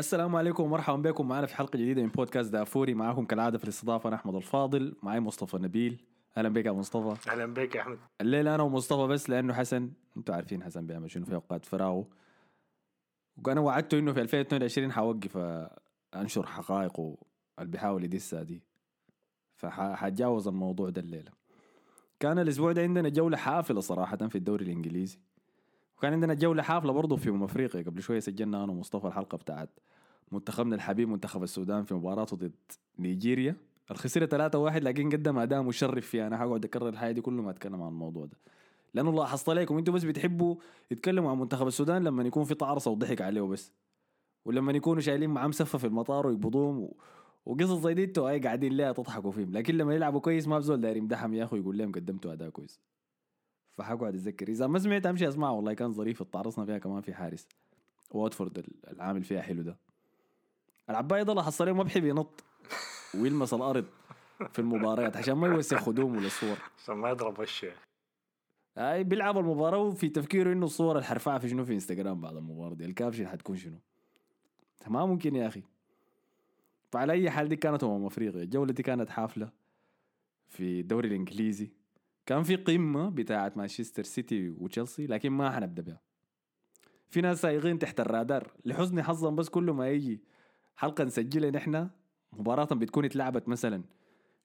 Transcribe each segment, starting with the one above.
السلام عليكم ومرحبا بكم معنا في حلقة جديدة من بودكاست دافوري. معاكم كالعادة في الاستضافة أنا أحمد الفاضل معي مصطفى نبيل. أهلا بك يا مصطفى. أهلا بك يا أحمد. الليلة أنا ومصطفى بس لأنه حسن. أنتم عارفين حسن بيعمل شنو في أوقات فراغه. وأنا وعدته إنه في 2022 حوقف انشر حقائق اللي بيحاول يدسها دي فحتجاوز الموضوع ده الليلة. كان الأسبوع ده عندنا جولة حافلة صراحة في الدوري الإنجليزي. وكان عندنا جولة حافلة برضه في أمم أفريقيا. قبل شوية سجلنا أنا ومصطفى الحلقة بتاعت منتخبنا الحبيب منتخب السودان في مباراته ضد نيجيريا. الخسيرة 3 1 لكن قدم أداء مشرف فيها أنا حقعد أكرر الحاجة دي كل ما أتكلم عن الموضوع ده. لأنه لاحظت عليكم. أنتم بس بتحبوا يتكلموا عن منتخب السودان لما يكون في طعرصه وضحك عليه بس ولما يكونوا شايلين معاه مسفه في المطار ويقبضوهم و... وقصص زي دي أنتوا أي قاعدين ليها تضحكوا فيهم. لكن لما يلعبوا كويس ما بزول داير يمدحهم يا اخو يقول لهم قدمتوا أداء كويس. فحقعد أتذكر. إذا ما سمعت امشي اسمعها والله كان ظريف. اتعرصنا فيها كمان في حارس. واتفورد العامل فيها حلو ده. العباية ده لاحظت عليه ما بحب ينط. ويلمس الأرض في المباريات عشان ما يوسخ خدومه للصور. عشان ما يضرب وشه. أي بيلعب المباراة وفي تفكيره إنه الصور اللي حرفعها في شنو؟ في إنستغرام بعد المباراة دي. الكابشن حتكون شنو؟ ما ممكن يا أخي. فعلى أي حال دي كانت أمم أفريقيا. الجولة دي كانت حافلة في الدوري الإنجليزي. كان في قمة بتاعت مانشستر سيتي وتشيلسي لكن ما حنبدأ بها. في ناس سايقين تحت الرادار. لحسن حظهم بس كل ما يجي حلقة نسجلها نحن مباراة بتكون اتلعبت مثلا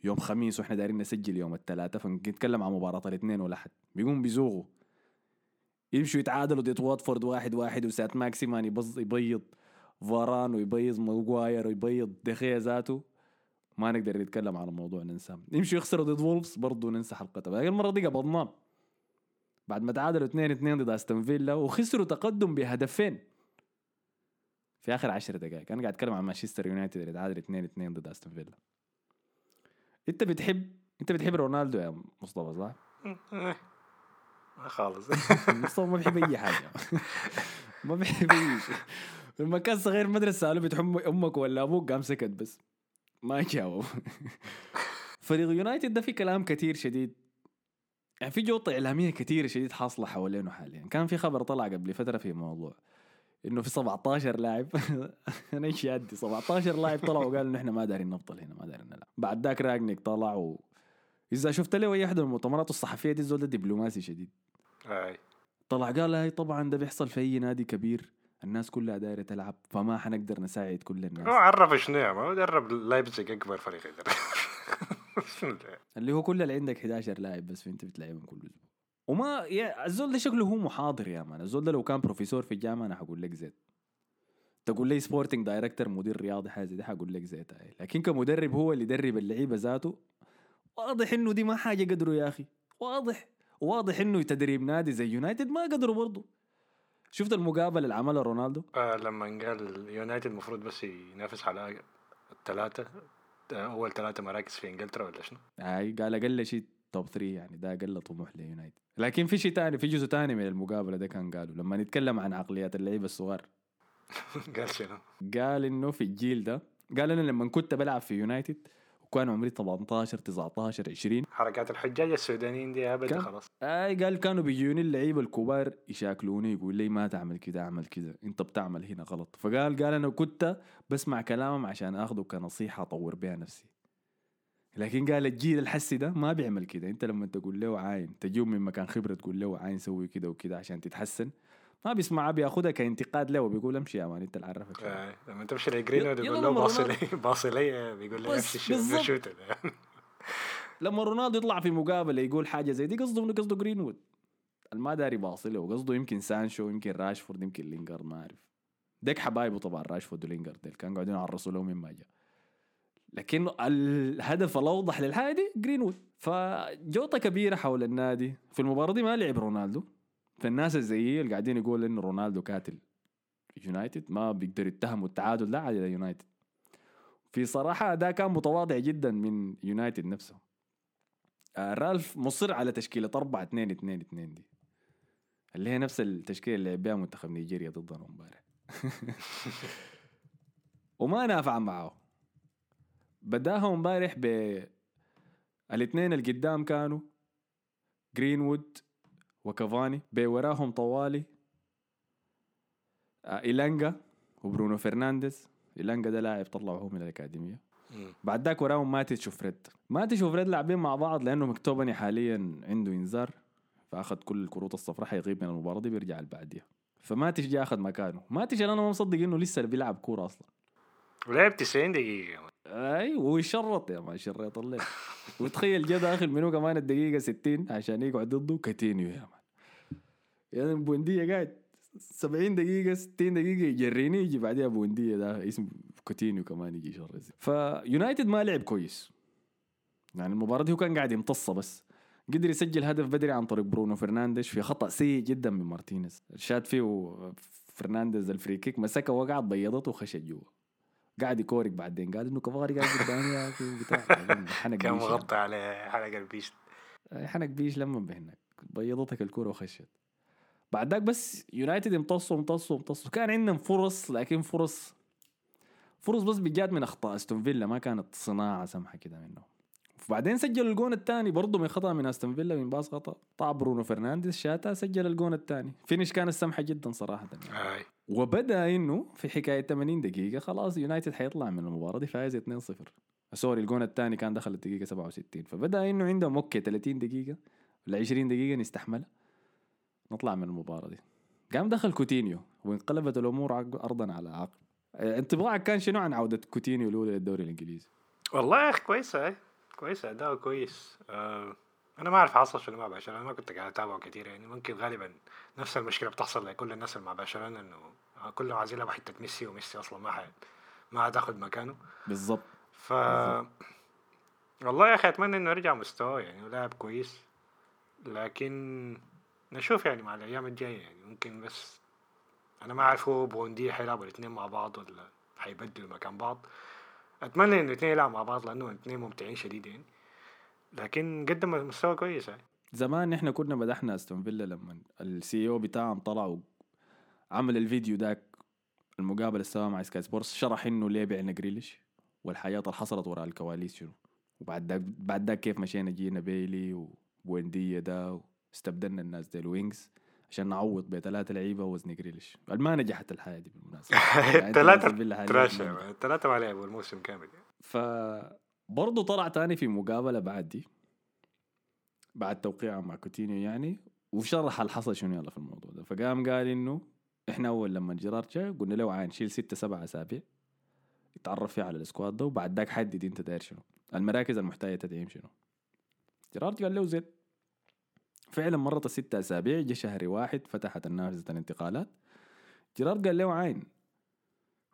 يوم خميس وإحنا دايرين نسجل يوم الثلاثاء فنتكلم عن مباراة الاثنين والاحد بيقوم بيزوغوا يمشوا يتعادلوا ضد واتفورد واحد واحد وسات ماكسيمان يبيض فاران ويبيض ماغواير ويبيض دخيا ذاته. ما نقدر نتكلم عن الموضوع ننساه. يمشوا يخسروا ضد وولفز برضه ننسى حلقتها لكن المرة دي قبضناه. بعد ما تعادلوا 2 2 ضد أستون فيلا وخسروا تقدم بهدفين. في آخر 10 دقائق أنا قاعد أتكلم عن مانشستر يونايتد اللي تعادل 2 2 ضد أستون فيلا. أنت بتحب أنت بتحب رونالدو يا مصطفى صح؟ ما خالص. مصطفى ما بيحب أي حاجة. ما بيحب أي شيء. لما كان صغير مدرسة سالوه بتحب أمك ولا أبوك؟ قام سكت بس. ما جاوب. فريق يونايتد ده في كلام كثير شديد. يعني في جوطة إعلامية كثيرة شديد حاصلة حوالينه حاليا. كان في خبر طلع قبل فترة في موضوع. إنه في 17 لاعب. أنا إيش يدي 17 لاعب طلعوا وقالوا إنه إحنا ما دارين نبطل هنا ما دارين نلعب. بعد ذاك راجنيك طلع و... إذا شفت له أي أحد من المؤتمرات الصحفية دي الزول ده دبلوماسي شديد. أي. طلع قال هاي طبعا ده بيحصل في أي نادي كبير الناس كلها دايرة تلعب فما حنقدر نساعد كل هو الناس عرف شنو يا man هو درب لايبزيج أكبر فريق ده؟ اللي هو كل اللي عندك 11 لاعب بس انت بتلعبهم كل أسبوع. وما يا الزول ده شكله هو محاضر يا man. الزول ده لو كان بروفيسور في الجامعة أنا حقول لك زين. تقول لي sporting director مدير رياضي حاجة زي دي حقول لك زين هاي. لكن كمدرب هو اللي يدرب اللعيبة ذاته واضح إنه دي ما حاجة قدروا يا أخي. واضح. واضح إنه تدريب نادي زي يونايتد ما قدروا برضه. شفت المقابلة اللي عملها رونالدو؟ آه لما قال اليونايتد المفروض بس ينافس على الثلاثة أول ثلاثة مراكز في إنجلترا ولا شنو؟ هاي قال أقل شيء top 3 يعني ده أقل طموح ليونايتد. لكن في شيء تاني في جزء تاني من المقابلة ده كان قالوا لما نتكلم عن عقليات اللعيبة الصغار. قال شنو؟ قال إنه في الجيل ده قال أنا لما كنت بلعب في يونايتد وكان عمري 18 19 20 حركات الحجاج السودانيين دي ابدا؟ خلاص. أي قال كانوا بيجوني اللعيبة الكبار يشاكلوني يقول لي ما تعمل كده اعمل كده انت بتعمل هنا غلط. فقال قال أنا كنت بسمع كلامهم عشان اخذه كنصيحة أطور بها نفسي. لكن قال الجيل الحسي ده ما بيعمل كده. انت لما تقول له عاين تجيب من مكان خبرة تقول له عاين سوي كده وكده عشان تتحسن ما بيسمعها بياخدها كانتقاد له وبيقول امشي يا مان انت اللي عرفك. آه. لما تمشي لجرينوود يلا يقول له باصي لي باصي لي بيقول نفس الشيء بالضبط. shoot لما رونالدو يطلع في مقابلة يقول حاجة زي دي قصده قصده جرينوود. الما داري باصله وقصده يمكن سانشو يمكن راشفورد يمكن لينجارد ما أعرف. ديك حبايبه طبعا راشفورد ولينجارد ديل كانوا قاعدين يعرسوا له مما جاء لكن الهدف الأوضح للحاجه دي جرينوود فجوطة كبيرة حول النادي. في المباراة دي ما لعب رونالدو. فالناس الزيي اللي قاعدين يقول إنه رونالدو كاتل يونايتد ما بيقدر يتهموا التعادل ده على يونايتد في صراحة ده كان متواضع جدا من يونايتد نفسه. آه، رالف مصر على تشكيلة 4 2 2 2 دي. اللي هي نفس التشكيلة اللي لعب بها منتخب نيجيريا ضدنا امبارح. وما نافع معه. بدأها امبارح ب الاثنين اللي قدام كانوا جرينوود وكافاني. بوراهم طوالي آه، إيلانجا وبرونو فرنانديز. إلانجا ده لاعب طلعه هو من الأكاديمية. بعد ذاك وراهم ماتيتش وفريد. ماتيتش وفريد لاعبين مع بعض لأنه مكتوميني حاليا عنده إنذار فأخذ كل الكروت الصفراء حيغيب من المباراة دي بيرجع اللي بعديها فماتيتش جاء أخذ مكانه. ماتيتش أنا ما مصدق إنه لسه بيلعب كورة أصلا. ولعب 90 دقيقة. أي ويشرط يا ما شريط الليل وتخيل جا داخل منو كمان الدقيقة 60 عشان يقعد ضده كاتينيو يا مان. يعني بوندية قاعد 70 دقيقة 60 دقيقة يجريني يجي بعدها بوندية ده اسمه كوتينيو كمان يجي يشرد فيونايتد ما لعب كويس. يعني المباراة دي هو كان قاعد يمتصها بس. قدر يسجل هدف بدري عن طريق برونو فرنانديز في خطأ سيء جدا من مارتينيز. شات فيه فرنانديز ال free kick مسكها وقعت بيضته وخشت جوا قاعد يكورك بعدين قال إنه كفاري قاعد قدامي يا أخي وبتاع. حنق كان. مغطى على حلقة البيش. حنق بيش لما بهناك بيضتك الكورة وخشت. بعد ذاك بس يونايتد امتصوا امتصوا امتصوا. كان عندهم فرص لكن فرص فرص بس بجات من أخطاء أستون فيلا. ما كانت صناعة سمحة كده منهم. وبعدين سجلوا الجون الثاني برضه من خطأ من أستون فيلا من باص خطأ. طلع برونو فرنانديز شاتا سجل الجون الثاني. finish كانت سمحه جدا صراحة. يعني. وبدأ إنه في حكاية 80 دقيقة خلاص يونايتد حيطلع من المباراة دي فايز 2-0 sorry الجون الثاني كان دخل الدقيقة 67 فبدأ إنه عندهم okay 30 دقيقة ولا 20 دقيقة نستحملها نطلع من المباراة دي. قام دخل كوتينيو وانقلبت الأمور راسا على عقب آه، انطباعك كان شنو عن عودة كوتينيو الأولى للدوري الإنجليزي؟ والله يا أخي كويسة هاي كويسة اداؤه كويس. آه أنا ما أعرف حصل شنو مع برشلونة أنا ما كنت قاعد أتابعه كثير يعني. ممكن غالبا نفس المشكلة بتحصل لكل الناس اللي مع برشلونة إنه كلهم عايزين يلعبوا حتة ميسي وميسي أصلا ما حد ما حتاخد مكانه. بالضبط. ف والله يا أخي أتمنى إنه يرجع مستواه يعني ولاعب كويس. لكن نشوف يعني مع الأيام الجاية يعني. ممكن بس أنا ما أعرف هو بوندي حيلعبوا الاثنين مع بعض ولا حيبدلوا مكان بعض. أتمنى إن الاثنين يلعبوا مع بعض لأنه الاثنين ممتعين شديد يعني لكن قدم مستوى كويس يعني. زمان إحنا كنا مدحنا أستون فيلا لما ال CEO بتاعهم طلع وعمل الفيديو داك المقابله اللي سواها مع سكاي سبورتس شرح إنه ليه بعنا جريليش والحياة اللي حصلت وراء الكواليس شنو. وبعد داك بعد داك كيف مشينا جبنا بيلي وبوينديا ده واستبدلنا الناس دي ال wings عشان نعوض بثلاثة لعيبة وزن جريليش. ما نجحت الحياة دي بالمناسبة. يعني أنت الثلاثة أستون فيلا حالياً trash ما لعبوا الموسم كامل يعني. ف برضه طلع تاني في مقابلة بعد دي. بعد توقيعه مع كوتينيو يعني وشرح اللي حصل شنو يلا في الموضوع ده. فقام قال إنه إحنا أول لما جيرارد جاء قلنا له عاين شيل ستة سبعة أسابيع. يتعرف فيها على ال squad ده وبعد ذاك حدد أنت داير شنو. المراكز المحتاجة تدعيم شنو. جيرارد قال له زين. فعلا مرت الستة أسابيع جا شهر واحد فتحت النافذه الانتقالات. جيرارد قال له عاين.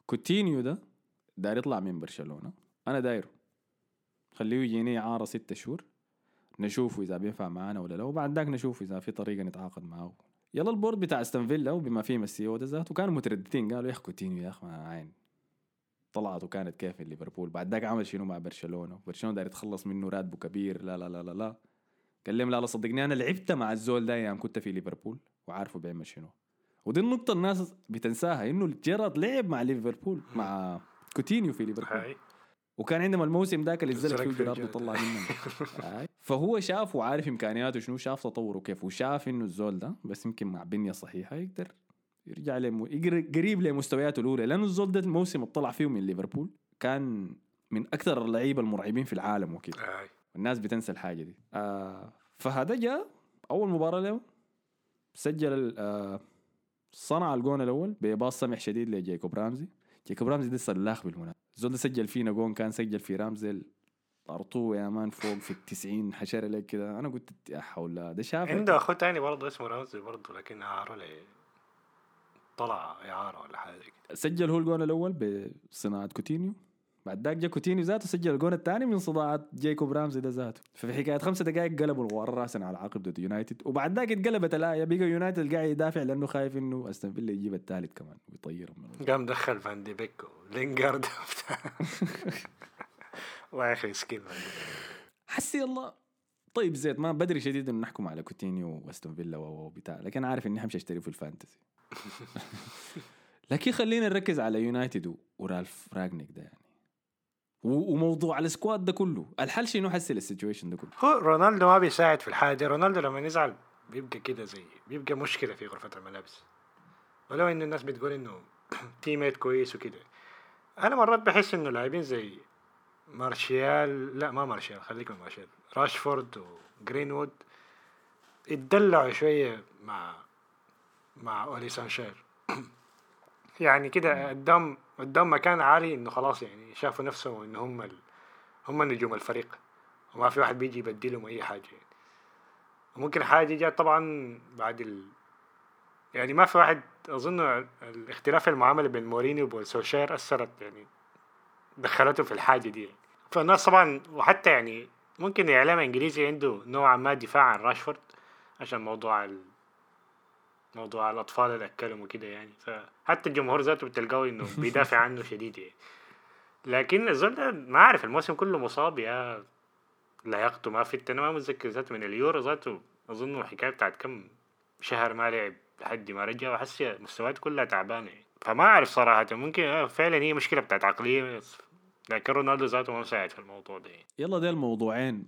كوتينيو ده داير يطلع من برشلونة. أنا دايره. خليه يجيني اعاره ستة شهور. نشوفه إذا بينفع معانا ولا لا وبعد ذاك نشوف إذا في طريقة نتعاقد معاه يلا ال board بتاع أستون فيلا وبما فيه ال CEO ده ذاته كانوا مترددين. قالوا يا أخي كوتينيو يا man عاين. طلعت وكانت كيف ليفربول. بعد ذاك عمل شنو مع برشلونة؟ برشلونة داير يتخلص منه راتبه كبير. لا لا لا لا لا. قال لهم لا لا صدقني أنا لعبت مع الزول ده أيام كنت في ليفربول وعارفه بيعمل شنو. ودي النقطة الناس بتنساها إنه جيرارد لعب مع ليفربول مع كوتينيو في ليفربول. وكان عندهم الموسم ذاك اللي زلك فيه في جيرارد. وطلع منهم. آي. فهو شاف وعارف إمكانياته شنو شاف تطوره كيف وشاف إنه الزول ده بس يمكن مع بنية صحيحة يقدر يرجع لم... قريب لمستوياته الأولى. لأنه الزول ده الموسم اللي طلع فيه من ليفربول كان من أكثر اللعيبة المرعبين في العالم وكده. هاي الناس بتنسى الحاجة دي. آه فهذا جاء أول مباراة له سجل آه صنع الجون الأول بباص سمح شديد لجايكوب رامزي. جايكوب رامزي ده سلاخ بالمناسبة. ده سجل فينا جون كان سجل في رامزي طرطوه يا man فوق في التسعين حشر لك كده. أنا قلت يا حول ده شاف عنده أخو تاني برضه اسمه رمزي برضه لكن إعارة لي طلع إعارة ولا حاجة كده. سجل هو الجون الأول بصناعة كوتينيو. بعد ذاك جا كوتينيو ذاته سجل الجون الثاني من صناعه جايكوب رامزي ده ذاته. ففي حكاية خمسة دقائق قلبوا الغوار راسا على عقب ضد يونايتد. وبعد ذاك اتقلبت الآية بقى يونايتد قاعد يدافع لأنه خايف إنه أستون فيلا يجيب الثالث كمان ويطيرهم من قام دخل فان دي بيك ولينجارد الله يا أخي مسكين. حسي يلا طيب زيت ما بدري شديد إنه نحكم على كوتينيو وأستون فيلا وبتاع لكن عارف إني حمشي أشتري في ال fantasy لكن خلينا نركز على يونايتد ورالف راجنيك ده يعني. وموضوع ال squad ده كله. الحل شنو حسي لل situation ده كله؟ هو رونالدو ما بيساعد في الحاجة. دي رونالدو لما يزعل بيبقى كده زي بيبقى مشكلة في غرفة الملابس. ولو إن الناس بتقول إنه teammate كويس وكده. أنا مرات بحس إنه لاعبين زي مارشيال لا ما مارشيال خليك من مارشيال راشفورد وجرينوود اتدلعوا شوية مع مع أولي سولشير. يعني كده قدام قدام مكان عالي إنه خلاص يعني شافوا نفسهم إن هم ال... هم نجوم الفريق وما في واحد بيجي يبدلهم أي حاجة يعني ممكن حاجة جات طبعا بعد ال... يعني ما في واحد أظن الاختلاف المعاملة بين مورينيو وسوشير أثرت يعني دخلته في الحاجة دي يعني. فالناس طبعا وحتى يعني ممكن الإعلام الإنجليزي عنده نوعا ما دفاع عن راشفورد عشان موضوع ال... موضوع الأطفال اللي اكلهم وكده يعني فحتى الجمهور ذاته بتلقاه إنه بيدافع عنه شديد يعني لكن الزول ده ما عارف الموسم كله مصاب يا لياقته ما fit أنا ما متذكر ذاته من اليورو ذاته أظن حكايه بتاعت كم شهر ما لعب لحد ما رجع وحس مستويات كلها تعبانة يعني. فما أعرف صراحة ممكن فعلا هي مشكلة بتاعت عقلية لكن رونالدو ذاته ما مساعد في الموضوع ده يعني. يلا ده الموضوعين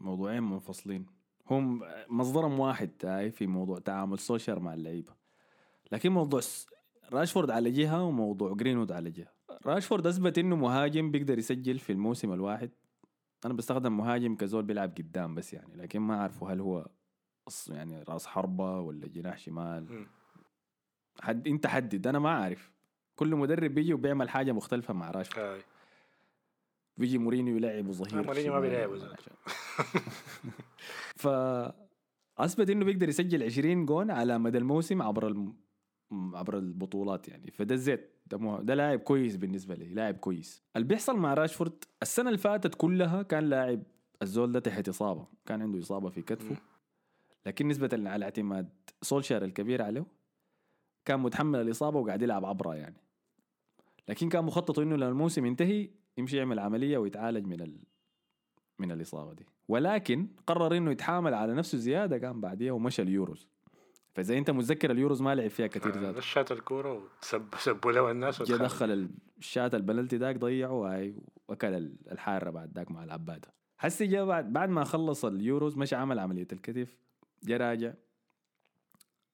موضوعين منفصلين هم مصدرهم واحد تاي في موضوع تعامل سولشار مع اللعيبة. لكن موضوع راشفورد على جهة وموضوع جرينوود على جهة. راشفورد أثبت إنه مهاجم بيقدر يسجل في الموسم الواحد. أنا بستخدم مهاجم كزول بيلعب قدام بس يعني لكن ما اعرفه هل هو يعني راس حربة ولا جناح شمال. حد إنت حدد أنا ما عارف كل مدرب بيجي وبيعمل حاجة مختلفة مع راشفورد. بيجي مورينيو يلعب ظهير مورينيو ما بيلعب ف اثبت إنه بيقدر يسجل 20 جون على مدى الموسم عبر الم... عبر البطولات يعني. فده الزيت. ده, مو... ده لاعب كويس بالنسبة لي لاعب كويس. اللي بيحصل مع راشفورد السنة اللي فاتت كلها كان لاعب الزول ده تحت إصابة. كان عنده إصابة في كتفه. لكن نسبة على اعتماد سولشار الكبير عليه كان متحمل الإصابة وقاعد يلعب عبره يعني. لكن كان مخطط إنه لما الموسم ينتهي يمشي يعمل عملية ويتعالج من ال... من الإصابة دي. ولكن قرر إنه يتحامل على نفسه زياده قام بعديها ومشى اليوروز. فاذا أنت متذكر اليوروز ما لعب فيها كثير ذاته شات الكورة وسب سبوا له الناس جا دخل الشات البنالتي ذاك ضيعه وهاي وأكل الحارة بعد ذاك مع العباده حسي جا بعد بعد ما خلص اليوروز مشى عمل عملية الكتف جا راجع.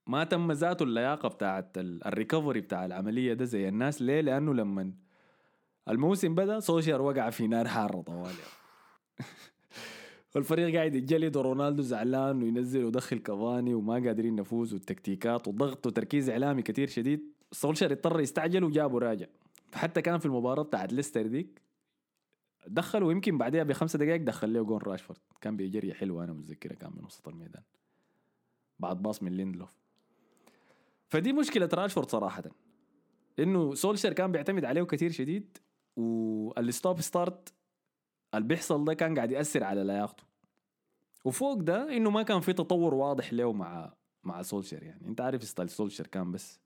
ما تم ذاته اللياقة بتاعت ال recovery بتاع العملية ده زي الناس ليه؟ لأنه لما الموسم بدأ سولشار وقع في نار حارة طوالي. والفريق قاعد يتجلد ورونالدو زعلان وينزل ويدخل كافاني وما قادرين نفوز والتكتيكات وضغط وتركيز إعلامي كتير شديد. سولشر اضطر يستعجل وجابه راجع. فحتى كان في المباراة بتاعت ليستر ديك دخل ويمكن بعدها بخمسة دقائق دخل له جون راشفورد. كان بيجري حلو أنا متذكره كان من وسط الميدان. بعد باص من ليندلوف. فدي مشكلة راشفورد صراحة. إنه سولشر كان بيعتمد عليه كثير شديد وال stop start اللي بيحصل ده كان قاعد يأثر على لياقته. وفوق ده إنه ما كان في تطور واضح له مع مع سولشر يعني. أنت عارف style سولشر كان بس.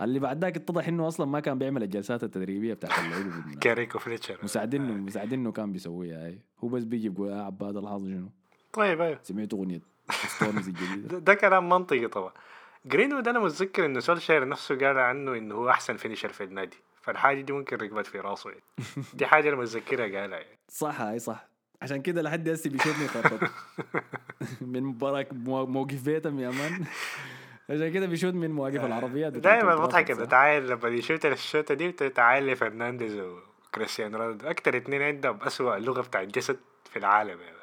اللي بعد ذاك اتضح إنه أصلا ما كان بيعمل الجلسات التدريبية بتاعت اللعيبة كاريك وفليتشر. مساعدينه مساعدينه كان بيسويها هاي هو بس بيجي يقول يا عباد الحظ شنو؟ طيب أيوه. سمعت أغنية ستونز الجديدة. ده كلام منطقي طبعا. جرينوود أنا متذكر إنه سولشير نفسه قال عنه إنه هو أحسن finisher في النادي. فالحاجة دي ممكن ركبت في راسه يعني. دي حاجة أنا متذكرها قالها يعني. صح هاي صح. عشان كده لحد هسه بيشوفني خطط من مباراة موقف بيتم يا man. عشان كده بيشوت من مواقف العربيات دائما بضحك بتعاين لما يشوت الشوطة دي بتعاين لفرنانديز وكريستيانو رونالدو. أكتر اتنين عندهم اسوء لغة بتاع الجسد في العالم يعني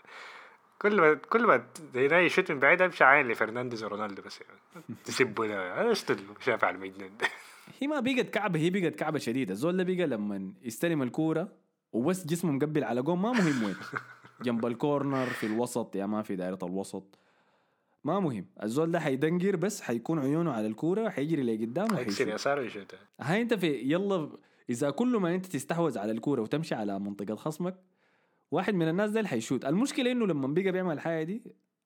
كل ما كل ما هنا يشوت من بعيد أمشي عين لفرنانديز ورونالدو بس يعني تسبوا له أنا شايف على المجنون هي ما بقت كعبة هي بقت كعبة شديدة. الزول ده بقى لما يستلم الكورة وبس جسمه مقبل على جون ما مهم وين. جنب الكورنر في الوسط يا ما في دائره الوسط. ما مهم. الزول ده حيدنقر بس حيكون عيونه على الكورة حيجري لقدام حيكسر يساره ويشوتها هاي انت في يلا إذا كل ما انت تستحوذ على الكورة وتمشي على منطقة خصمك واحد من الناس ده حيشوت المشكلة إنه لما بقى بيعمل الحاجة دي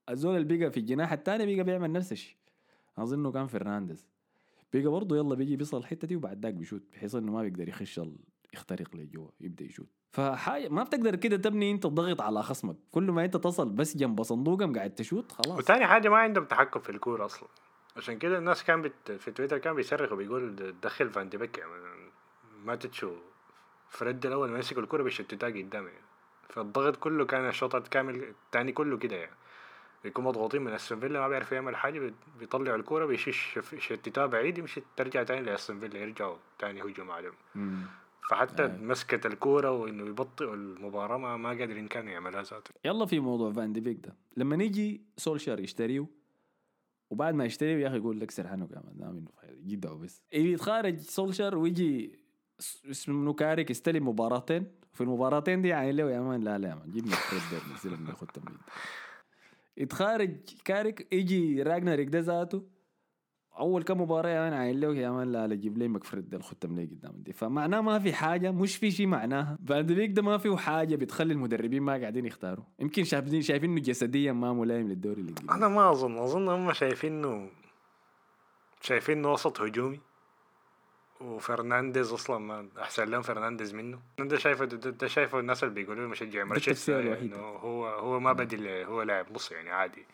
الزول اللي بقى في الجناح الثاني بقى بيعمل نفس الشيء. أظنه كان فرنانديز. بقى برضه يلا بيجي بيصل الحتة دي وبعد ذاك بيشوت بحيث إنه ما بيقدر يخش ال... يخترق لجوا يبدأ يشوت. فحاجه ما بتقدر كده تبني أنت الضغط على خصمك. كل ما أنت تصل بس جنب صندوقهم قاعد تشوت خلاص. وثاني حاجة ما عندهم تحكم في الكورة أصلا. عشان كده الناس كان بت... في تويتر كان بيصرخوا بيقول دخل فان دي بيك يعني ما تتشو. فرد الأول ما يمسك الكورة بيشتتها قدام يعني فالضغط كله كان الشوط الكامل الثاني كله كده يعني. بيكون مضغوطين من استون فيلا ما بيعرف يعمل حاجة بي- بيطلعوا الكورة بيشيش يشتتها بعيد يمشي ترجع تاني لاستون فيلا يرجعوا تاني هجوم عليهم. فحتى أي. مسكة الكورة وإنه يبطئوا المباراة ما, ما قادرين كانوا يعملها ذاته يلا في موضوع فان دي بيك ده. لما نيجي سولشار يشتريه وبعد ما يشتريه يا أخي يقول لك سرحانه كمان ده منه جدا بس يتخارج سولشار ويجي اسمه كاريك يستلم مباراتين في المباراتين دي عين له يا مان لا لا يا مان جيب فريد دير نزل من ياخد تمرين يتخارج كاريك يجي راجنر ده ذاته. أول كم مباراة يا مان عين له يا مان لا لا جيب لي مكفرد ديل خدتم لي قدام دي. فمعناه ما في حاجة مش في شيء معناها. فان دي بيك ده ما فيه حاجة بتخلي المدربين ما قاعدين يختاروا. يمكن شايفين شايفين انه جسديا ما ملائم للدوري أنا ما اظن أظن هم شايفينه شايفينه وسط هجومي. وفرنانديز أصلا ما أحسن لهم فرنانديز منه. ده شايفه ده, ده شايفه الناس اللي بيقولوا مشجع مانشستر. إنه هو هو ما بدل هو لاعب نص يعني عادي.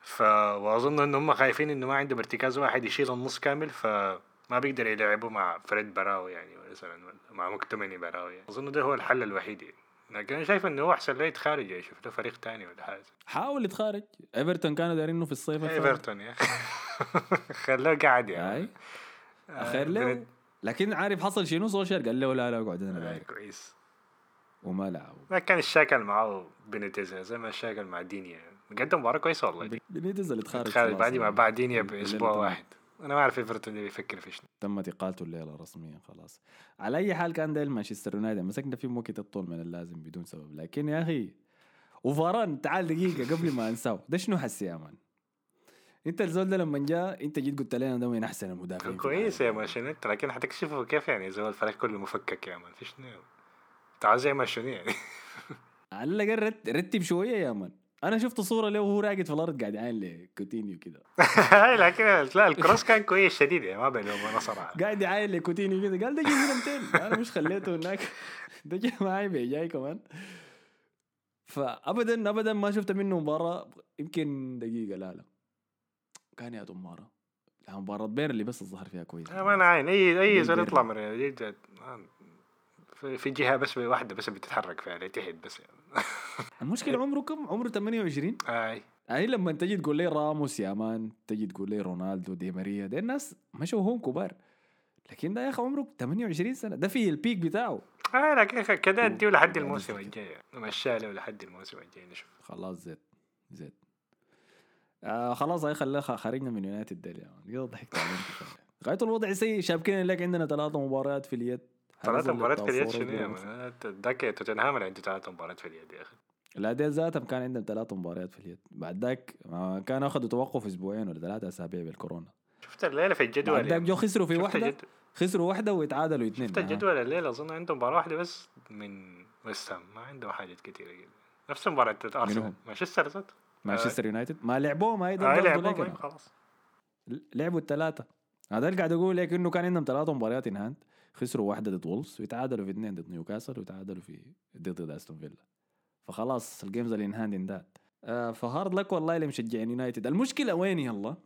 ف وأظن إن هم خايفين إنه ما عندهم ارتكاز واحد يشيل النص كامل فما بيقدر يلعبوا مع فريد براو يعني مثلا مع مكتومني براو يعني. أظن ده هو الحل الوحيد يعني. لكن أنا شايف إنه هو أحسن له يتخارج يشوف له فريق تاني ولا حاجة. حاول يتخارج. إيفرتون كانوا دايرينه في الصيف. إيفرتون يا أخي. خلوه قاعد يعني. أي. خير له. لكن عارف حصل شنو؟ سولشار قال له لا لا اقعد أنا داير كويس. وما لعب ما كان الشاكل معاه بنيتيز زي ما الشاكل مع دينيا. قدم مباراة كويسة والله. بنيتز اللي اتخارج خارج خلاص بعد ما يعني. بعد دينيا بأسبوع. واحد. أنا ما أعرف إيفرتون ده بيفكر في شنو. تمت اقالته الليلة رسميا خلاص. على أي حال كان ده مانشستر يونايتد مسكنا فيه وقت الطول من اللازم بدون سبب. لكن يا أخي وفاران تعال دقيقة قبل ما أنساه. ده شنو حسي يا man انت الزول ده لما جاء انت جيت قلت لنا ده من أحسن المدافعين كويس يا. ماشينيت لكن حتكشفوا كيف يعني؟ زي الفريق كله مفكك يا man في شنو تعال زي ما شنو يعني. على الأقل رت- رتب شوية يا man. أنا شفت صورة له وهو راقد في الأرض قاعد يعين لكوتينيو كده. لكن لا ال cross كان كويس شديد يعني ما بينهم أنا صراحة. قاعد يعاين لكوتينيو كده. قال ده جيب هنا 200 أنا مش خليته هناك. ده جاي معي جاي كمان. فابدا ابدا ما شفت منه مباراة يمكن دقيقة لا لا. كان يا لا، مباراة بيرلي بس الظهر فيها كويس. ما أنا عاين. أي أي زول. يطلع من مدريد في- جهة بس واحدة بس بتتحرك فيها الاتحاد بس. يعني. المشكلة عمره كم عمره 28 أي. يعني لما تجي تقول لي راموس يا مان تجي تقول لي رونالدو دي ماريا دي الناس مشوا هم كبار. لكن ده يا أخي عمره 28 سنة. ده في ال peak بتاعه. آه لكن كده أديه لحد الموسم. الجاي. مشاه له لحد الموسم الجاي نشوف. خلاص زيت زيت. آه خلاص هاي خلاه خ- خرجنا من يونايتد كده ضحكت عليهم. غاية الوضع سيء. شابكين لك عندنا ثلاثة مباريات في اليد. ثلاث هنزل مباريات في اليد شنو يا ذاك توتنهام اللي عنده ثلاث مباريات في اليد يا أخي. لا ديل ذاتهم كان عندهم ثلاثة مباريات في اليد. بعد ذاك آه كانوا أخذوا توقف أسبوعين ولا ثلاثة أسابيع بالكورونا. شفت الليلة في الجدول بعد ذاك يعني. جو خسروا في واحدة خسروا واحدة ويتعادلوا اثنين. شفت. الجدول الليلة؟ أظن عندهم مباراة واحدة بس من ويست هام. ما عندهم حاجات كثيره جدا. نفس مباراة أرسنال. هم؟ مانشستر ذات مانشستر يونايتد. ما لعبوه ما يقدر هاي ما أنا. خلاص لعبوا الثلاثة هذا اللي قاعد أقول لك إنه كان عندهم ثلاثة مباريات in hand خسروا واحدة ضد وولفز ويتعادلوا في اثنين ضد نيوكاسل ويتعادلوا في ضد أستون فيلا. فخلاص ال games اللي in hand ان ذات آه فهارد لك والله لمشجعين يونايتد. المشكلة وين يلا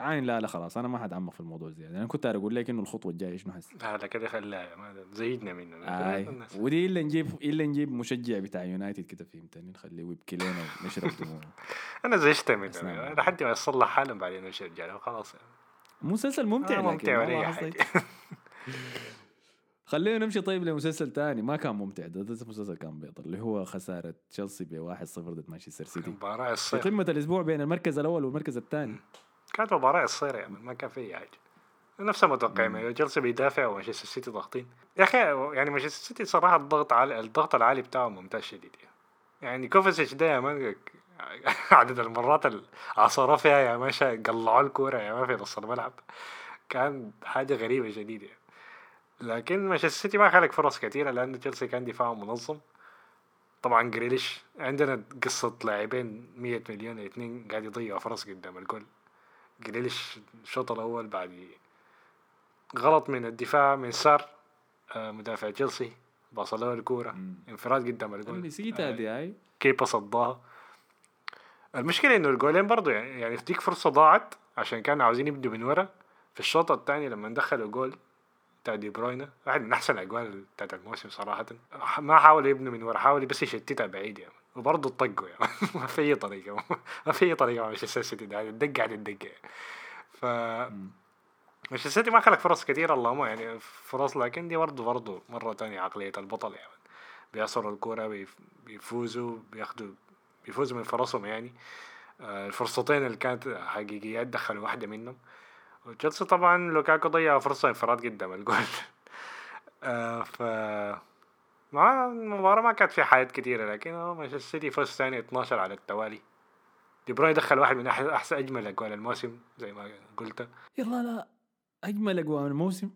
عين لا لا خلاص أنا ما حتعمق في الموضوع زيادة. أنا كنت أقول لك إنه الخطوة الجاية شنو هسه هذا كده خلاها زيدنا منه. آي. ودي إلا نجيب إلا نجيب مشجع بتاع يونايتد كده فهمتني نخليه يبكي لنا ونشرب دموعه. أنا زعجت منه. أسنان. لحد ما يصلح حاله بعدين يرجع له خلاص. يعني. مسلسل ممتع آه، ممتع ولا. حاجة. خلينا نمشي طيب لمسلسل تاني. ما كان ممتع. ده, ده مسلسل كان بيض اللي هو خسارة تشيلسي ب 1-0 ضد مانشستر سيتي مباراة في قمة الأسبوع بين المركز الأول والمركز الثاني. كانت مباراة الصير يعني ما كان في أي حاجة. نفس المتوقع يعني تشيلسي بيدافع ومانشستر سيتي ضاغطين. يا أخي يعني مانشستر سيتي صراحة الضغط على الضغط العالي بتاعه ممتاز شديد يعني, يعني كوفاسيتش ده يا man عدد المرات اللي عصروا فيها يا ماشا قلعوا الكورة يا ما في نص الملعب. كان حاجة غريبة شديدة يعني. لكن مانشستر سيتي ما خلق فرص كثيرة لأن تشيلسي كان دفاعه منظم. طبعا جريليش عندنا قصة لاعبين 100 مليون اثنين قاعد يضيعوا فرص قدام الجول. جريليش الشوط الأول بعد غلط من الدفاع من سار آه، مدافع تشيلسي باص له الكورة انفراد قدام الجول. نسيتها دي هاي. كيبا صداها. المشكلة إنه الجولين برضو يعني يعني في ديك فرصة ضاعت عشان كانوا عاوزين يبدوا من ورا. في الشوط الثاني لما دخلوا جول بتاع دي بروينا واحد من أحسن الأجوال بتاعت الموسم صراحة. ما حاولوا يبنوا من ورا حاولوا بس يشتتها بعيد يعني. وبرضه طقوا يعني. ما في أي طريقة. ما في أي طريقة مع مانشستر سيتي. ده الدق قاعد الدق يعني. ف مانشستر سيتي ما خلق فرص كثيره اللهم يعني فرص لكن دي برضه برضه مرة تانية عقلية البطل يعني. بيعصروا الكورة بيف- بيفوزوا بياخدوا بيفوزوا من فرصهم يعني. آه، الفرصتين اللي كانت حقيقيات دخلوا واحدة منهم. وتشيلسي طبعا لوكاكو ضيع فرصة انفراد قدام الجول. آه، ف ما المباراة ما كانت فيها حاجات كثيرة لكن مانشستر سيتي فوز ثاني 12 على التوالي. دي بروين دخل واحد من أحسن أجمل أجوال الموسم زي ما قلت. يلا لا أجمل اجواء الموسم.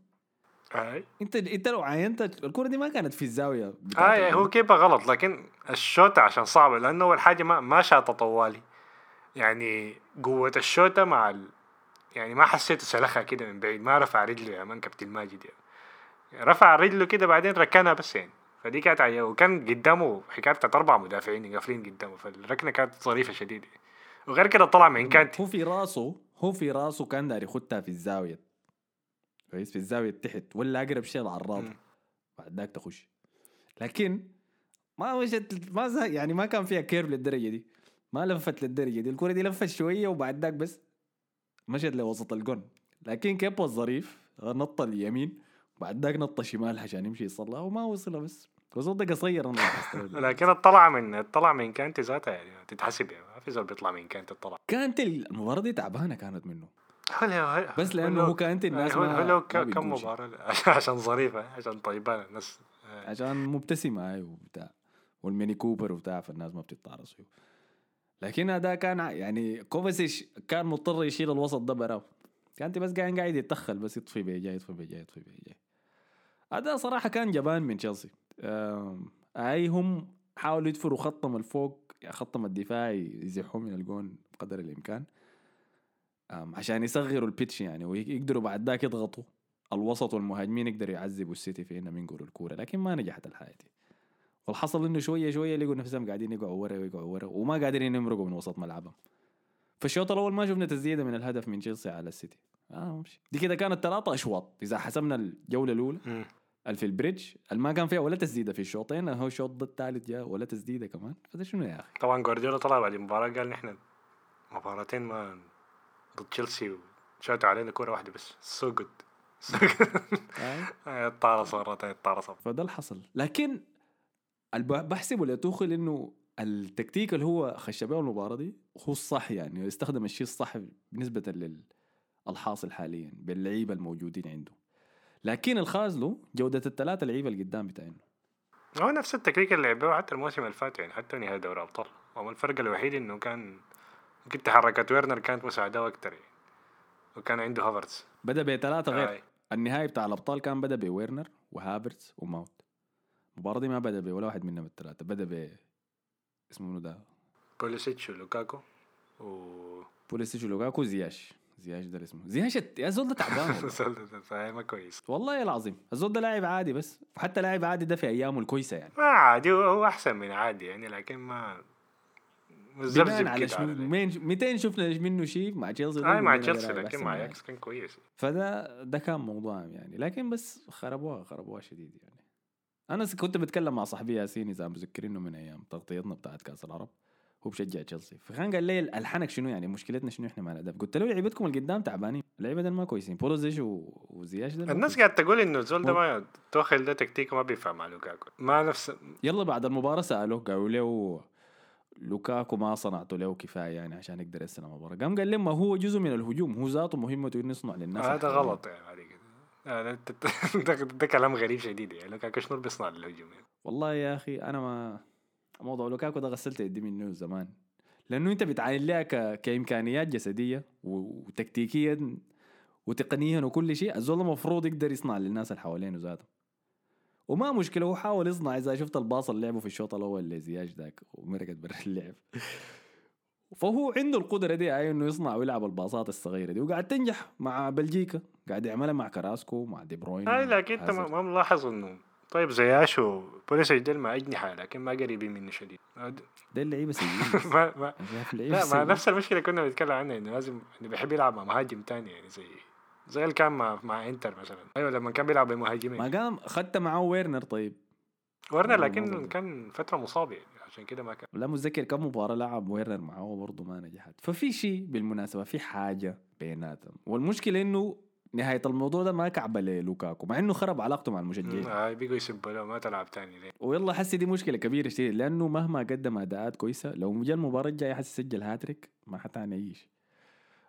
أي. أنت أنت لو عاينت الكرة دي ما كانت في الزاوية أي هو. كيبا غلط لكن الشوطة عشان صعبة لأنه أول حاجة ما ما شاطة طوالي. يعني قوة الشوطة مع ال... يعني ما حسيته سلخها كده من بعيد ما رفع رجله يا مان كابتن ماجد يعني. رفع رجله كده بعدين ركنها بس يعني. فدي كانت عجيبة وكان قدامه حكاية بتاعت أربع مدافعين قافلين قدامه فالركنة كانت ظريفة شديدة. وغير كده طلع من كانتي. هو في راسه هو في راسه كان داير يخدها في الزاوية. كويس؟ في الزاوية تحت ولا أقرب شيء العراض. بعد ذاك تخش. لكن ما مشت ما يعني ما كان فيها curve للدرجة دي. ما لفت للدرجة دي. الكرة دي لفت شوية وبعد ذاك بس مشت لوسط الجون. لكن كيبا الظريف نط اليمين بعد ذاك نط شمال عشان يمشي يصلها وما وصلها بس. وصل ده قصير أنا. لكن الطلع من الطلع من كانتي ذاتها يعني تتحسب يعني ما في زول بيطلع من كانتي الطلع كانت المباراة دي تعبانة كانت منه. هل بس لأنه هو كانت الناس ما ك- كم. مباراة عشان ظريفة عشان طيبانة الناس آه، عشان مبتسمة أيوه وبتاع. والميني كوبر وبتاع فالناس ما بتتعرص فيه لكن هذا كان يعني كوفاسيش كان مضطر يشيل الوسط ده براه كانت بس قاعد قاعد يتدخل بس يطفي بيجاي يطفي بيجاي يطفي بيجاي هذا صراحة كان جبان من تشيلسي أي هم حاولوا يدفروا خطهم الفوق خطهم الدفاعي يزحوا من الجون بقدر الإمكان. عشان يصغروا البيتش يعني ويقدروا بعد ذاك يضغطوا. الوسط والمهاجمين يقدروا يعذبوا السيتي في انهم ينقلوا الكورة لكن ما نجحت الحياة دي. والحصل إنه شوية شوية لقوا نفسهم قاعدين يقعوا ورا ويقعوا ورا وما قادرين يمرقوا من وسط ملعبهم. في الشوط الأول ما شفنا تسديدة من الهدف من تشيلسي على السيتي. آه دي كده كانت ثلاثة أشواط إذا حسبنا الجولة الأولى. في البريدج ما كان فيها ولا تسديدة في الشوطين هو الشوط ده الثالث جاء ولا تسديدة كمان. فده شنو يا أخي. طبعا جوارديولا طلع بعد المباراة قال نحن مباراتين ما ضد تشيلسي وشاتوا علينا كورة واحدة بس. so good. الطارة مرتين الطارة فده اللي حصل. لكن بحسبه لتوخيل إنه التكتيك اللي هو خش بيه المباراة دي هو الصح يعني استخدم الشيء الصح بالنسبة للحاصل حاليا باللعيبة الموجودين عنده. لكن الخاذله جودة الثلاثة لعيبه اللي قدام بتاعينه. هو نفس التكتيك اللي لعبوه حتى الموسم اللي فات يعني حتى نهاية دوري أبطال هو الفرق الوحيد إنه كان يمكن تحركات ويرنر كانت مساعدة أكتر يعني وكان عنده هافرتس. بدأ بثلاثه غير. آي. النهائي بتاع الأبطال كان بدأ بويرنر وهافرتس وماونت المباراه دي ما بدأ ب ولا واحد منهم الثلاثة بدأ ب اسمه منو ده؟ بوليسيتش ولوكاكو و بوليسيتش ولوكاكو زياش زياش ده اسمه. زياش يا زول ده تعبان والله. فهي ما كويس. والله العظيم. الزول ده لاعب عادي بس. وحتى لاعب عادي ده في أيامه الكويسة يعني. ما عادي هو أحسن من عادي يعني لكن ما بناء مزبزب على شنو؟ على- مين 200 شفنا منه شيء مع تشيلسي ده آه مع ده تشيلسي لكن مع من أياكس كان كويس. فده ده كان موضوعهم يعني. لكن بس خربوها خربوها شديد يعني. أنا كنت بتكلم مع صاحبي ياسين إذا مذكرينه من أيام تغطيتنا بتاعت كأس العرب. هو بشجع تشيلسي فكان قال لي الحنك شنو يعني مشكلتنا شنو إحنا مع الاداء قلت له لعيبتكم القدام تعبانين اللعيبة ما كويسين بولوزيش و... وزياش ما الناس. قاعد تقول إنه الزول ده ما توخل ده تكتيكه ما بينفع مع لوكاكو ما نفس يلا بعد المباراة سألوه قالوا له لوكاكو ما صنعته له كفاية يعني عشان يقدر يستلم المباراة قام قال لهم ما هو جزء من الهجوم هو ذاته مهمته إنه يصنع للناس هذا الحوالين. غلط يعني كده آه، ده- ده, ده كلام غريب شديد يعني لوكاكو شنو اللي بيصنع للهجوم يعني. والله يا أخي أنا ما موضوع لوكاكو ده غسلت يدي منه زمان لأنه أنت بتعاين لها ك... كإمكانيات جسدية. وتكتيكيا وتقنيا وكل شيء الزول المفروض يقدر يصنع للناس اللي حوالينه ذاته وما مشكلة هو حاول يصنع إذا شفت الباص اللي لعبه في الشوط الأول لزياج ذاك ومرقت برا اللعب فهو عنده القدرة دي أي إنه يصنع ويلعب الباصات الصغيرة دي وقاعد تنجح مع بلجيكا قاعد يعملها مع كراسكو مع دي بروين هاي لكن أنت. ما ملاحظ إنه طيب زياش وبوليسيش ديل مع اجنحه لكن ما قريبين منه شديد. ده اللعيبه سيئين بس. ما ما اللعيبة لا ما. نفس المشكلة كنا بنتكلم عنها إنه لازم إنه بيحب يلعب مع مهاجم تاني يعني زي زي اللي كان مع مع إنتر مثلا. أيوه لما كان بيلعب بمهاجمين ما قام خدت معاه ويرنر طيب. والله لكن. كان فترة مصاب يعني عشان كده ما كان. لا متذكر كم مباراة لعب ويرنر معاه برضه ما نجحت. ففي شيء بالمناسبة في حاجة بيناتهم. والمشكلة إنه نهاية الموضوع ده ما كعبة للوكاكو مع إنه خرب علاقته مع المشجعين. هاي بيقوا يسبوا له ما تلعب تاني ليه؟ ويلا حسي دي مشكلة كبيرة شديد لأنه مهما قدم أداءات كويسة لو جا المباراة الجاية حسي سجل هاتريك ما حتعني اي شيء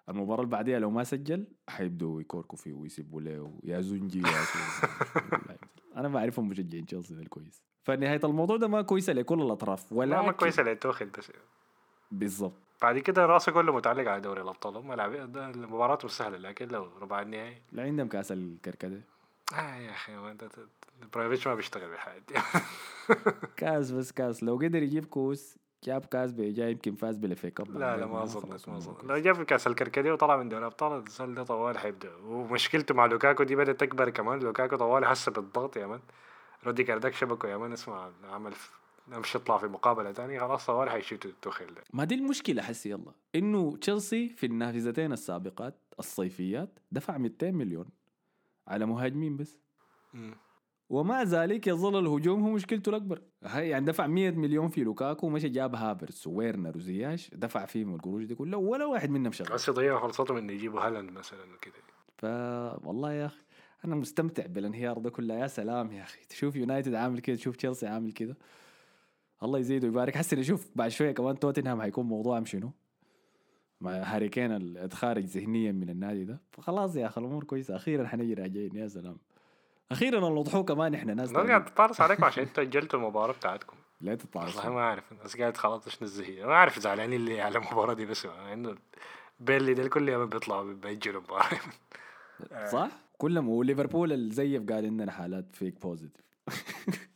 المباراة اللي بعديها لو ما سجل حيبدوا يكوركوا فيه ويسبوا له يا زنجي يا زنجي. أنا بعرفهم مشجعين تشيلسي ده كويس فنهاية الموضوع ده ما كويسة لكل الأطراف لا ولكن ما كويسة لتوخل بس. بالضبط. بعد كده راسه كله متعلق على دوري الأبطال. هم لاعبين مش سهلة لكن لو ربع النهائي. لا عندهم كاس الكركدة. آه يا أخي ما أنت برايفيتش ما بيشتغل بالحاجات دي. كاس بس كاس. لو قدر يجيب كوس جاب كاس بيجا يمكن فاز بالافي كاب لا لا ما اظن ما أظن. لو جاب كاس الكركديه وطلع من دوري الأبطال الزول ده طوال حيبدأ. ومشكلته مع لوكاكو دي بدأت تكبر كمان. لوكاكو طوال حس بالضغط يا مان. رودي كارداك شبكه يا مان اسمع عمل مش يطلع في مقابلة تانية خلاص طوال حيشوتوا توخيل ده ما دي المشكلة حسي يلا. إنه تشيلسي في النافذتين السابقات الصيفيات دفع 200 مليون على مهاجمين بس. مم. ومع ذلك يظل الهجوم هو مشكلته الأكبر. هاي يعني دفع 100 مليون في لوكاكو ومشى جاب هافرتس وويرنر وزياش دفع فيهم القروش دي كلها ولا واحد منهم شغال. بس يضيعوا فرصتهم إنه يجيبوا هالاند مثلا وكده ف والله يا أخي أنا مستمتع بالانهيار ده كله. يا سلام يا أخي. تشوف يونايتد عامل كده تشوف تشيلسي عامل كده الله يزيد ويبارك. حسن أشوف بعد شوية كمان توتنهام حيكون موضوعهم شنو؟ مع هاري كين الخارج ذهنيا من النادي ده. فخلاص يا أخي الأمور كويسة. أخيرا حنجي راجعين. يا سلام. أخيرا نوضحوه كمان إحنا ناس أنا قاعد تطارس عليكم عشان أنتوا أجلتوا المباراة بتاعتكم. لا تطلع والله ما أعرف. بس قاعد خلاص إيش نزهي. ما أعرف زعلانين ليه على المباراة دي بس. انه بيرنلي ده كل يوم بيطلعوا بيأجلوا المباراة. صح؟ كلهم. وليفربول الزيف قال عندنا حالات fake positive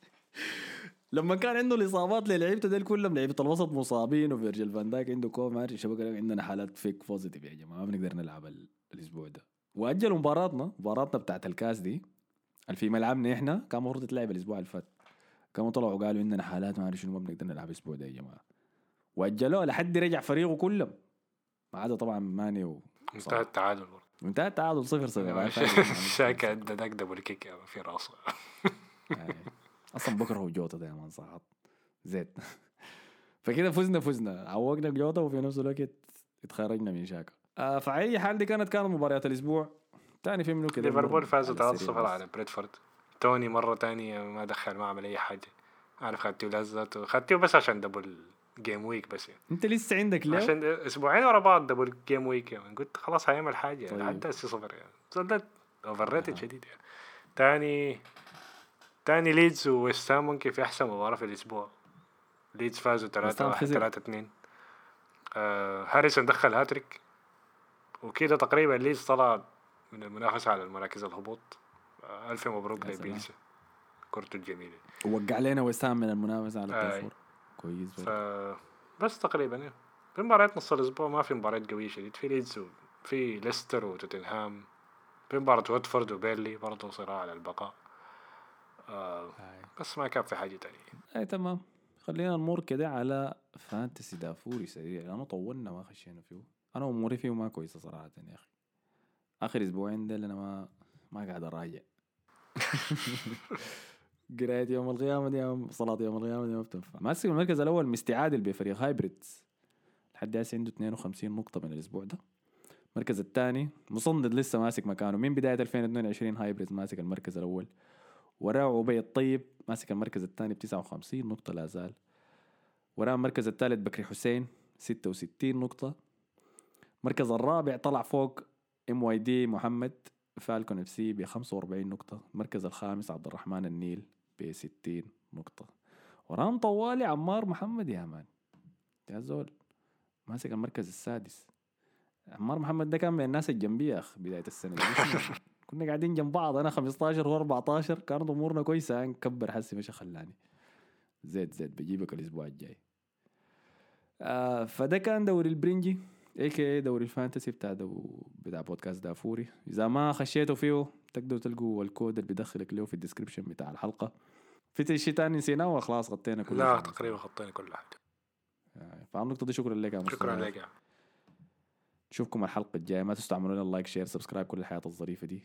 لما كان عنده الإصابات للعيبته ديل كلهم لعيبة الوسط مصابين وفيرجيل فان دايك عنده كوم ما أدري شبكه عندنا حالات fake positive يا جماعة ما بنقدر نلعب ال- الأسبوع ده. واجلوا مباراتنا مباراتنا بتاعت الكاس دي اللي في ملعبنا إحنا كان المفروض تتلعب الأسبوع اللي فات. كانوا طلعوا قالوا عندنا حالات ما اعرف شنو ما بنقدر نلعب الأسبوع ده يا جماعة. وأجلوه لحد رجع فريقه كلهم. ما عدا طبعا ماني و... انتهى التعادل برضه. وانتهى التعادل صفر صفر. شاكا ادى ذاك double kick في راسه. يعني أصلا بكره جوتا مان صعب زيت فكده فزنا فزنا. عوقنا جوتا وفي نفس الوقت اتخرجنا من شاكا. آه فعلى حال دي كانت كانت مباريات الأسبوع. تاني في منو كده؟ ليفربول فازوا على 3-0 السريع بس. على برينتفورد. توني مرة تانية ما دخل ما عمل أي حاجة. عارف خدتيه لذته خدتيه بس عشان double game week بس يعني. أنت لسه عندك ليه عشان أسبوعين ورا بعض double game week يعني. قلت خلاص هيعمل حاجة يعني. طيب. حتى سي صفر يعني. صدق overrated شديد يعني. تاني تاني ليدز وويست هام ممكن في أحسن مباراة في الأسبوع. ليدز فازوا 3 هام 1 خسر. 3 2 آه هاريسون دخل هاتريك. وكده تقريبا ليدز طلع من المنافسة على المراكز الهبوط. آه ألف مبروك. لبيلسا كورته الجميلة. وقع علينا وسام من المنافسة على four كويس ف. بس تقريبا يعني. في مباريات نص الأسبوع ما في مباريات قوية شديد. في ليدز وفي ليستر وتوتنهام. في مباراة واتفورد وبيرنلي برضه صراع على البقاء. آه. بس ما كان في حاجة تانية. اي تمام. خلينا نمر كده على fantasy دافوري سريع. لأنه طولنا ما خشينا فيه. أنا اموري فيه ما كويسة صراحة يا أخي. آخر أسبوعين ديل أنا ما ما قاعد أراجع. قرايه يوم القيامة دي يوم صلاة يوم القيامة دي ما بتنفع. ماسك المركز الأول مستعادل بفريق هايبريدز. لحد هسه عنده 52 نقطة من الأسبوع ده. المركز الثاني مصندد لسه ماسك مكانه. من بداية 2022 هايبريدز ماسك المركز الأول. وراه عبيد طيب ماسك المركز الثاني ب 59 نقطة لا زال. وراه المركز الثالث بكري حسين 66 نقطة. المركز الرابع طلع فوق MYD محمد فالكون FC ب 45 نقطة. المركز الخامس عبد الرحمن النيل ب 60 نقطة. وراهم طوالي عمار محمد يا مان. يا زول. ماسك المركز السادس. عمار محمد ده كان من الناس الجنبية اخ بداية السنة. كنا قاعدين جنب بعض أنا 15 هو 14 كانت أمورنا كويسة. نكبر حسي مش خلاني زيد زيد بجيبك الأسبوع الجاي. آه فده كان دوري البرنجي aka دوري ال fantasy بتاع دو بتاع بودكاست دافوري. إذا ما خشيتوا فيه تقدروا تلقوا الكود اللي بدخلك له في ال description بتاع الحلقة. في شيء تاني نسيناه ولا خلاص غطينا كل لا؟ تقريبا غطينا كل حاجة. آه، فعلى النقطة دي شكرا لك يا شكرا. لك يا نشوفكم الحلقة الجاية. ما تنسوا تعملوا لنا ال like share subscribe كل الحياة الظريفة دي.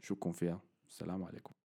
نشوفكم فيها. السلام عليكم.